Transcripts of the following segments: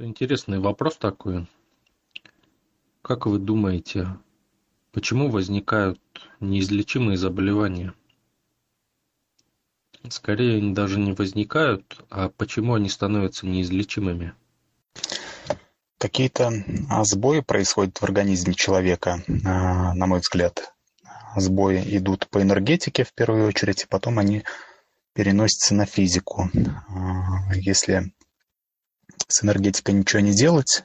Интересный вопрос такой. Как вы думаете, почему возникают неизлечимые заболевания? Скорее, они даже не возникают, а почему они становятся неизлечимыми? Какие-то а, сбои происходят в организме человека, а, на мой взгляд. Сбои идут по энергетике в первую очередь, и потом они переносятся на физику. А, если с энергетикой ничего не делать,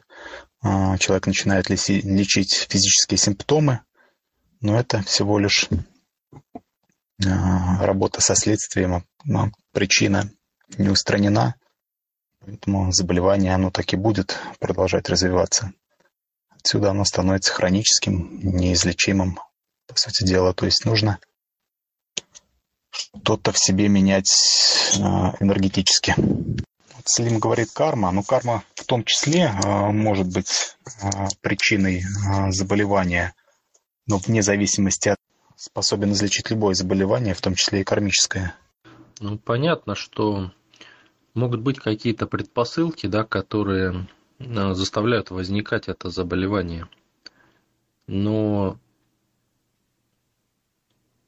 человек начинает лечить физические симптомы, но это всего лишь работа со следствием, причина не устранена, Поэтому заболевание, оно так и будет продолжать развиваться. Отсюда оно становится хроническим, неизлечимым, по сути дела. То есть нужно что-то в себе менять а, энергетически. Вот Слим говорит карма, но карма в том числе а, может быть а, причиной заболевания, но вне зависимости от способен излечить любое заболевание, в том числе и кармическое. Ну, понятно, что могут быть какие-то предпосылки, да, которые заставляют возникать это заболевание. Но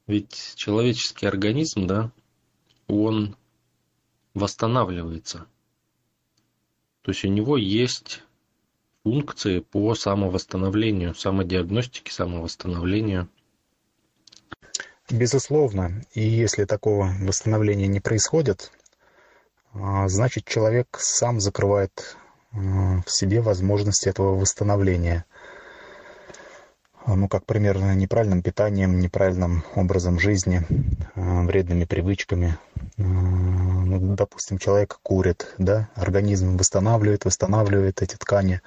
ведь человеческий организм, да, он восстанавливается. То есть у него есть функции по самовосстановлению, самодиагностике, самовосстановлению. Безусловно. И если такого восстановления не происходит, а, значит, человек сам закрывает а, в себе возможности этого восстановления. А, ну, как пример, неправильным питанием, неправильным образом жизни, вредными привычками. Ну, допустим, человек курит, да, организм восстанавливает, восстанавливает эти ткани,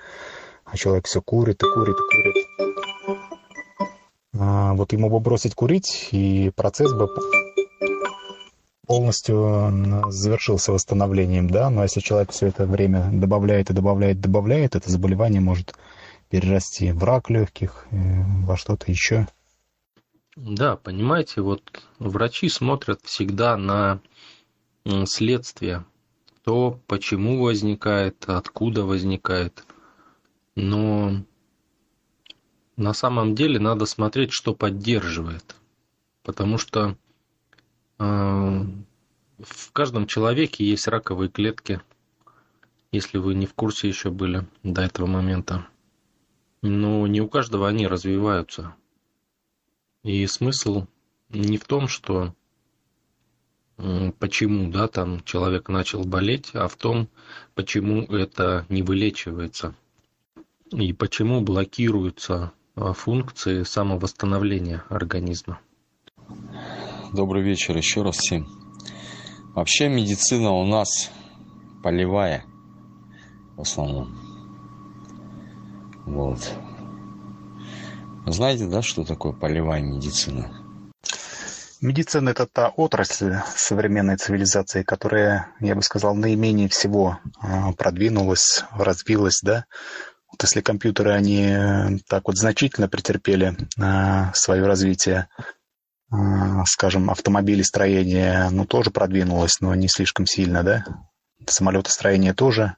а человек все курит и курит и курит. Вот ему бы бросить курить, и процесс бы полностью завершился восстановлением, да, но если человек все это время добавляет и добавляет, добавляет, это заболевание может перерасти в рак легких, э, во что-то еще. Да, понимаете, вот врачи смотрят всегда на следствие, то, почему возникает, откуда возникает. Но на самом деле надо смотреть, что поддерживает. Потому что а, в каждом человеке есть раковые клетки, если вы не в курсе еще были до этого момента. Но не у каждого они развиваются. И смысл не в том, что почему да, там человек начал болеть, а в том, почему это не вылечивается. И почему блокируются а, функции самовосстановления организма. Добрый вечер еще раз всем. Вообще медицина у нас полевая в основном. Вот. Знаете, да, что такое полевая медицина? Медицина – это та отрасль современной цивилизации, которая, я бы сказал, наименее всего а, продвинулась, развилась, да. Вот если компьютеры, они так вот значительно претерпели а, свое развитие, а, скажем, автомобилестроение, ну, тоже продвинулось, но не слишком сильно, да? Самолетостроение тоже.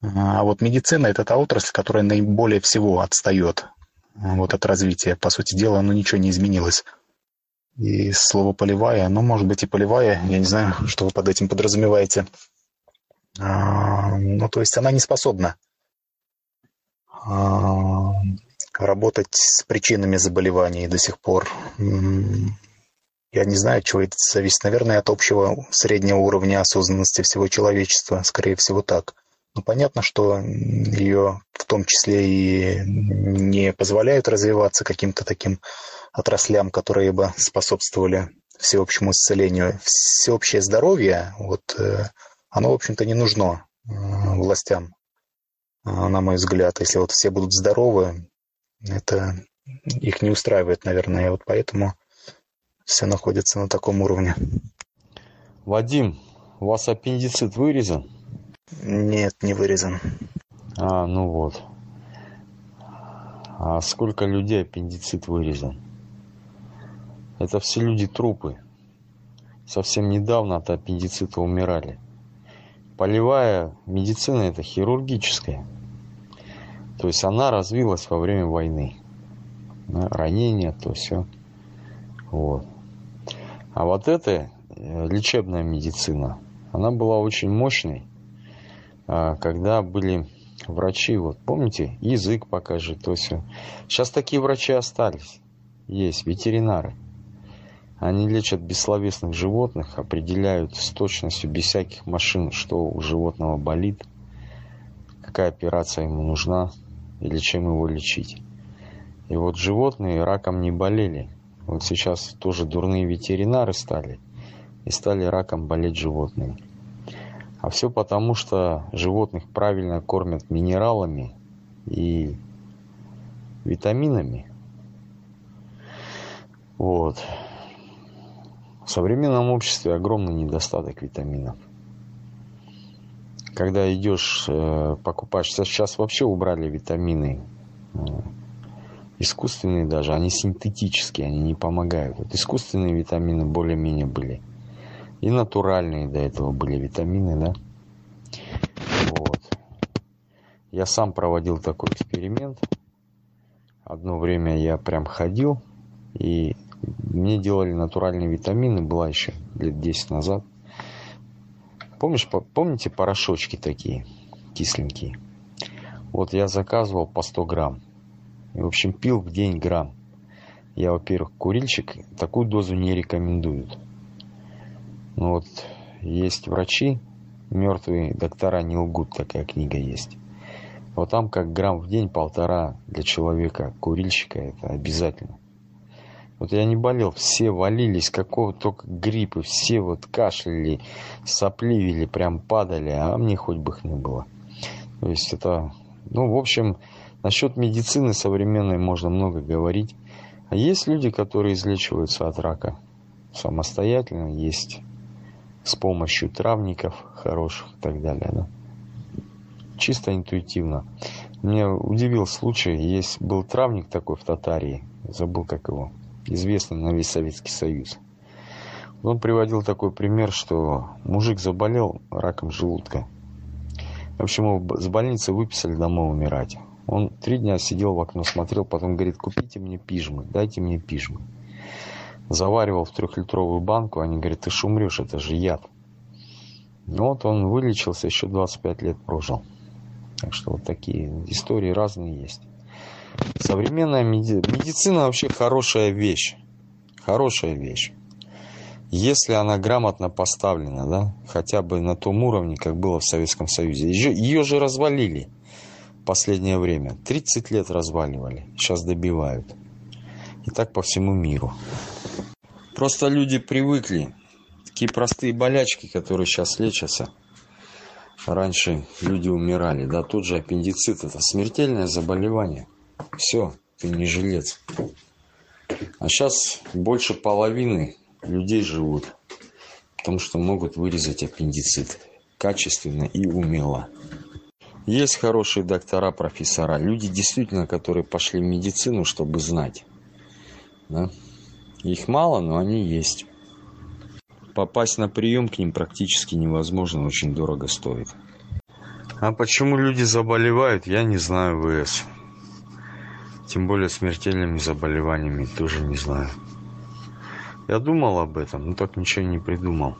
А вот медицина – это та отрасль, которая наиболее всего отстает вот от развития. По сути дела, ну, ничего не изменилось. И слово «полевая», ну, может быть, и полевая, я не знаю, что вы под этим подразумеваете. А, ну, то есть она не способна а, работать с причинами заболеваний до сих пор. Я не знаю, от чего это зависит. Наверное, от общего среднего уровня осознанности всего человечества. Скорее всего, так. Но понятно, что ее в том числе и не позволяют развиваться каким-то таким отраслям, которые бы способствовали всеобщему исцелению. Всеобщее здоровье, вот, э, оно, в общем-то, не нужно э, властям, э, на мой взгляд. Если вот все будут здоровы, это их не устраивает, наверное, и вот поэтому все находится на таком уровне. Вадим, у вас аппендицит вырезан? Нет, не вырезан. А, ну вот. А сколько людей аппендицит вырезан? Это все люди трупы. Совсем недавно от аппендицита умирали. полевая медицина это хирургическая. То есть она развилась во время войны. Ранения, то все. Вот. А вот эта э, лечебная медицина, она была очень мощной, когда были врачи, вот помните, язык покажи, то все. Сейчас такие врачи остались, есть, ветеринары. Они лечат бессловесных животных, определяют с точностью, без всяких машин, что у животного болит, какая операция ему нужна или чем его лечить. И вот животные раком не болели. Вот сейчас тоже дурные ветеринары стали и стали раком болеть животные. А все потому, что животных правильно кормят минералами и витаминами. Вот. В современном обществе огромный недостаток витаминов. Когда идешь, э, покупаешь, сейчас вообще убрали витамины, э, искусственные даже, они синтетические, они не помогают. Вот искусственные витамины более-менее были. И натуральные до этого были витамины, да. Вот. Я сам проводил такой эксперимент. Одно время я прям ходил и мне делали натуральные витамины, была еще лет 10 назад. Помнишь, помните порошочки такие, кисленькие? Вот я заказывал по 100 грамм. И, в общем, пил в день грамм. Я, во-первых, курильщик, такую дозу не рекомендуют. Но вот есть врачи, мертвые доктора не лгут, такая книга есть. Вот там как грамм в день, полтора для человека, курильщика, это обязательно. Вот я не болел, все валились, какого только гриппа, все вот кашляли, сопливили, прям падали, а мне хоть бы их не было. То есть это, ну, в общем, насчет медицины современной можно много говорить. А есть люди, которые излечиваются от рака самостоятельно, есть с помощью травников хороших и так далее, да. Чисто интуитивно. Меня удивил случай, есть был травник такой в Татарии, забыл как его, известный на весь Советский Союз. Он приводил такой пример, что мужик заболел раком желудка. В общем, его с больницы выписали домой умирать. Он три дня сидел в окно, смотрел, потом говорит, купите мне пижмы, дайте мне пижмы. Заваривал в трехлитровую банку, они говорят, ты ж умрешь, это же яд. Ну вот он вылечился, еще 25 лет прожил. Так что вот такие истории разные есть. Современная меди... медицина вообще хорошая вещь. Хорошая вещь. Если она грамотно поставлена, да, хотя бы на том уровне, как было в Советском Союзе. Ее, ее же развалили в последнее время. 30 лет разваливали, сейчас добивают. И так по всему миру. Просто люди привыкли. Такие простые болячки, которые сейчас лечатся. Раньше люди умирали, да, тот же аппендицит, это смертельное заболевание – все, ты не жилец. А сейчас больше половины людей живут, потому что могут вырезать аппендицит качественно и умело. Есть хорошие доктора, профессора, люди действительно, которые пошли в медицину, чтобы знать. Да? Их мало, но они есть. Попасть на прием к ним практически невозможно, очень дорого стоит. А почему люди заболевают, я не знаю, ВС. Тем более смертельными заболеваниями тоже не знаю. Я думал об этом, но так ничего не придумал.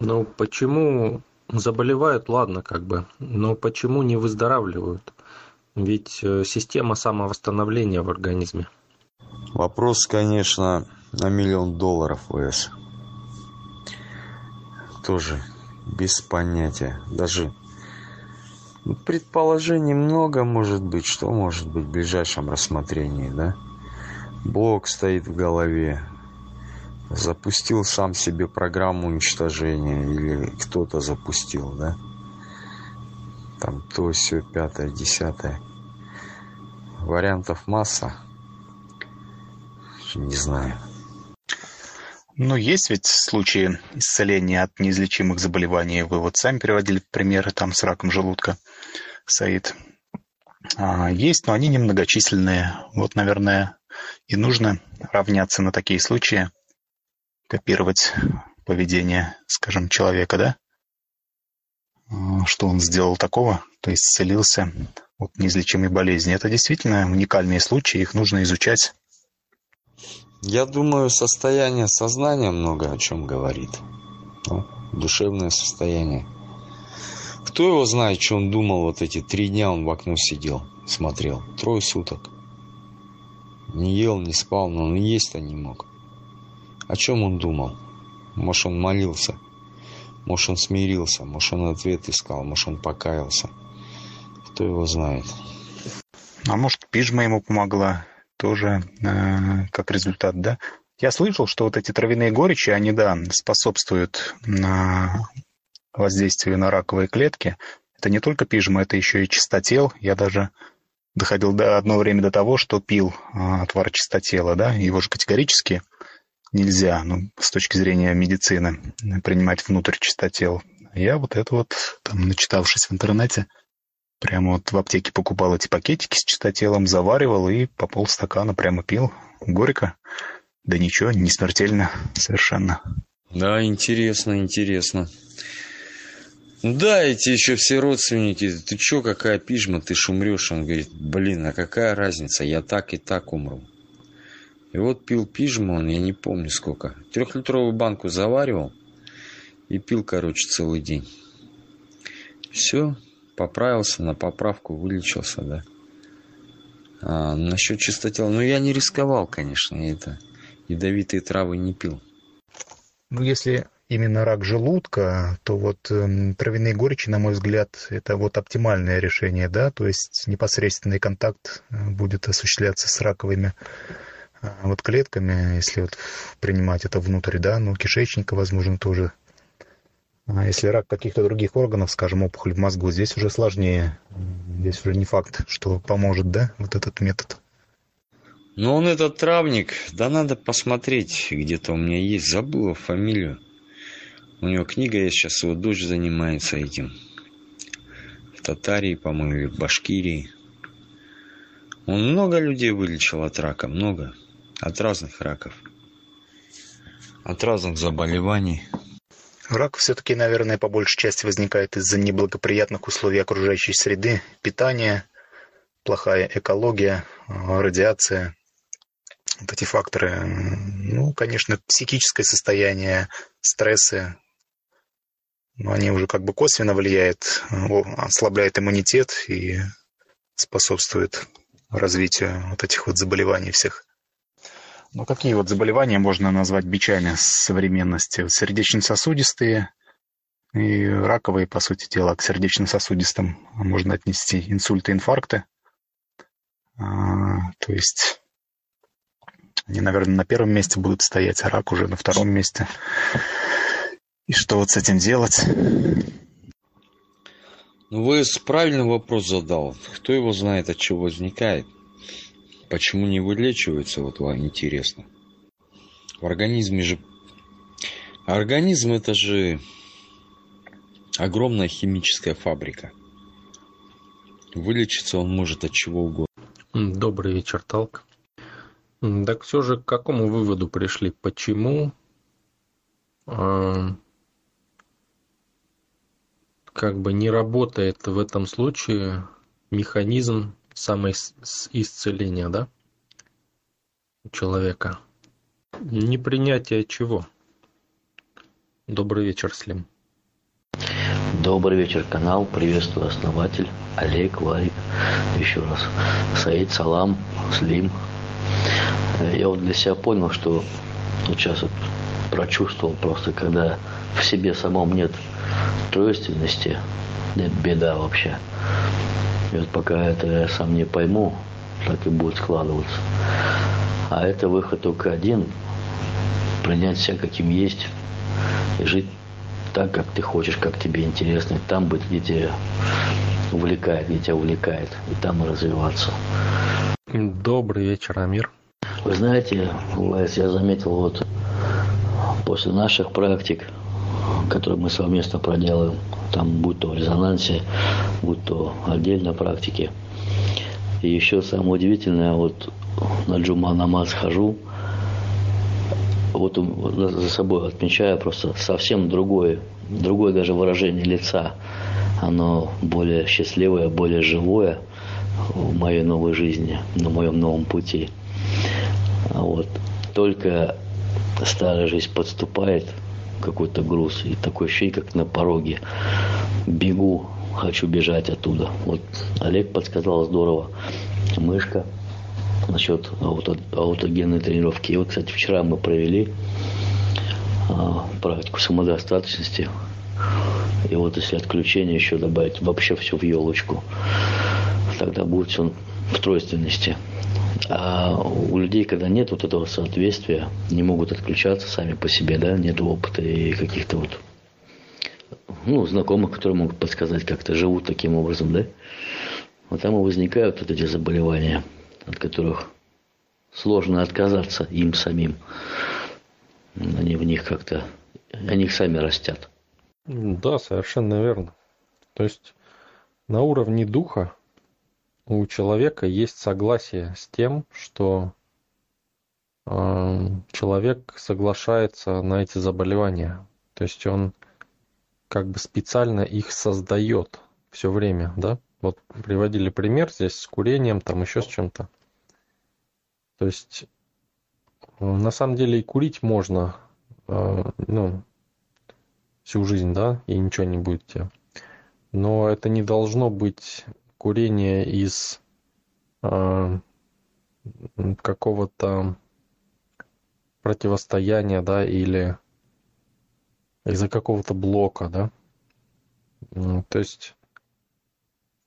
Ну, почему заболевают, ладно, как бы, но почему не выздоравливают? Ведь э, система самовосстановления в организме. Вопрос, конечно, на миллион долларов ВС. Тоже без понятия. Даже Предположений много может быть, что может быть в ближайшем рассмотрении, да? Блок стоит в голове, запустил сам себе программу уничтожения или кто-то запустил, да? Там то, все, пятое, десятое. Вариантов масса. Не знаю. Ну, есть ведь случаи исцеления от неизлечимых заболеваний. Вы вот сами приводили примеры там с раком желудка, Саид. А, есть, но они немногочисленные. Вот, наверное, и нужно равняться на такие случаи, копировать поведение, скажем, человека, да? что он сделал такого, то есть исцелился от неизлечимой болезни. Это действительно уникальные случаи, их нужно изучать. Я думаю, состояние сознания много о чем говорит. Ну, душевное состояние. Кто его знает, что он думал вот эти три дня он в окно сидел, смотрел. Трое суток. Не ел, не спал, но он есть-то не мог. О чем он думал? Может, он молился? Может, он смирился? Может, он ответ искал? Может, он покаялся? Кто его знает? А может, пижма ему помогла тоже э, как результат, да? Я слышал, что вот эти травяные горечи, они, да, способствуют на воздействию на раковые клетки. Это не только пижма, это еще и чистотел. Я даже доходил до одно время до того, что пил а, отвар чистотела, да, его же категорически нельзя, ну, с точки зрения медицины, принимать внутрь чистотел. Я вот это вот, там, начитавшись в интернете, прямо вот в аптеке покупал эти пакетики с чистотелом, заваривал и по полстакана прямо пил. Горько. Да ничего, не смертельно совершенно. Да, интересно, интересно. Да, эти еще все родственники, ты че, какая пижма, ты ж. Он говорит, блин, а какая разница, я так и так умру. И вот пил пижму он, я не помню сколько. Трехлитровую банку заваривал и пил, короче, целый день. Все, поправился, на поправку вылечился, да. А, насчет чистотела, ну я не рисковал, конечно, я это ядовитые травы не пил. Ну, если именно рак желудка, то вот э, травяные горечи, на мой взгляд, это вот оптимальное решение, да, то есть непосредственный контакт э, будет осуществляться с раковыми э, вот клетками, если вот принимать это внутрь, да, ну, кишечника, возможно, тоже. А если рак каких-то других органов, скажем, опухоль в мозгу, здесь уже сложнее. Здесь уже не факт, что поможет, да, вот этот метод. Ну, он этот травник, да надо посмотреть, где-то у меня есть, забыла фамилию. У него книга есть, сейчас его дочь занимается этим. В Татарии, по-моему, или в Башкирии. Он много людей вылечил от рака, много. От разных раков. От разных заболеваний. Рак все-таки, наверное, по большей части возникает из-за неблагоприятных условий окружающей среды, питания, плохая экология, радиация. Вот эти факторы. Ну, конечно, психическое состояние, стрессы, но они уже как бы косвенно влияют, ослабляют иммунитет и способствуют развитию вот этих вот заболеваний всех. Ну, какие вот заболевания можно назвать бичами современности? Сердечно-сосудистые и раковые, по сути дела, к сердечно-сосудистым можно отнести инсульты, инфаркты. А, то есть они, наверное, на первом месте будут стоять, а рак уже на втором месте. И что вот с этим делать? Ну, вы правильный вопрос задал. Кто его знает, от чего возникает? Почему не вылечивается, вот вам интересно. В организме же... Организм это же огромная химическая фабрика. Вылечиться он может от чего угодно. Добрый вечер, Талк. Так все же к какому выводу пришли? Почему как бы не работает в этом случае механизм самоисцеления, да, у человека. Непринятие чего? Добрый вечер, Слим. Добрый вечер, канал. Приветствую основатель Олег, Варик. Еще раз. Саид, Салам, Слим. Я вот для себя понял, что вот сейчас вот прочувствовал просто, когда в себе самом нет тройственности, это беда вообще. И вот пока это я сам не пойму, так и будет складываться. А это выход только один. Принять себя каким есть и жить так, как ты хочешь, как тебе интересно. И там быть, где тебя увлекает, где тебя увлекает. И там развиваться. Добрый вечер, Амир. Вы знаете, Лайс, я заметил вот после наших практик, которые мы совместно проделаем, там будь то в резонансе, будь то отдельно практики. И еще самое удивительное, вот на джума намаз хожу, вот за собой отмечаю просто совсем другое, другое даже выражение лица. оно более счастливое, более живое в моей новой жизни, на моем новом пути. А вот только старая жизнь подступает, какой-то груз, и такое ощущение, как на пороге. Бегу, хочу бежать оттуда. Вот Олег подсказал здорово. Мышка насчет ауто, аутогенной тренировки. И вот, кстати, вчера мы провели а, практику самодостаточности. И вот если отключение еще добавить, вообще все в елочку, тогда будет все в тройственности. А у людей, когда нет вот этого соответствия, не могут отключаться сами по себе, да, нет опыта и каких-то вот ну, знакомых, которые могут подсказать, как-то живут таким образом, да, вот там и возникают вот эти заболевания, от которых сложно отказаться им самим. Они в них как-то, они их сами растят. Да, совершенно верно. То есть на уровне духа у человека есть согласие с тем, что э, человек соглашается на эти заболевания. То есть он как бы специально их создает все время, да? Вот приводили пример здесь с курением, там еще с чем-то. То есть э, на самом деле и курить можно, э, ну, всю жизнь, да, и ничего не будет тебе. Но это не должно быть курение из э, какого-то противостояния, да, или из-за какого-то блока, да. То есть,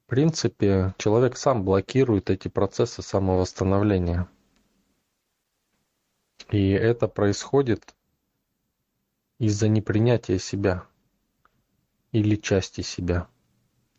в принципе, человек сам блокирует эти процессы самовосстановления. И это происходит из-за непринятия себя или части себя.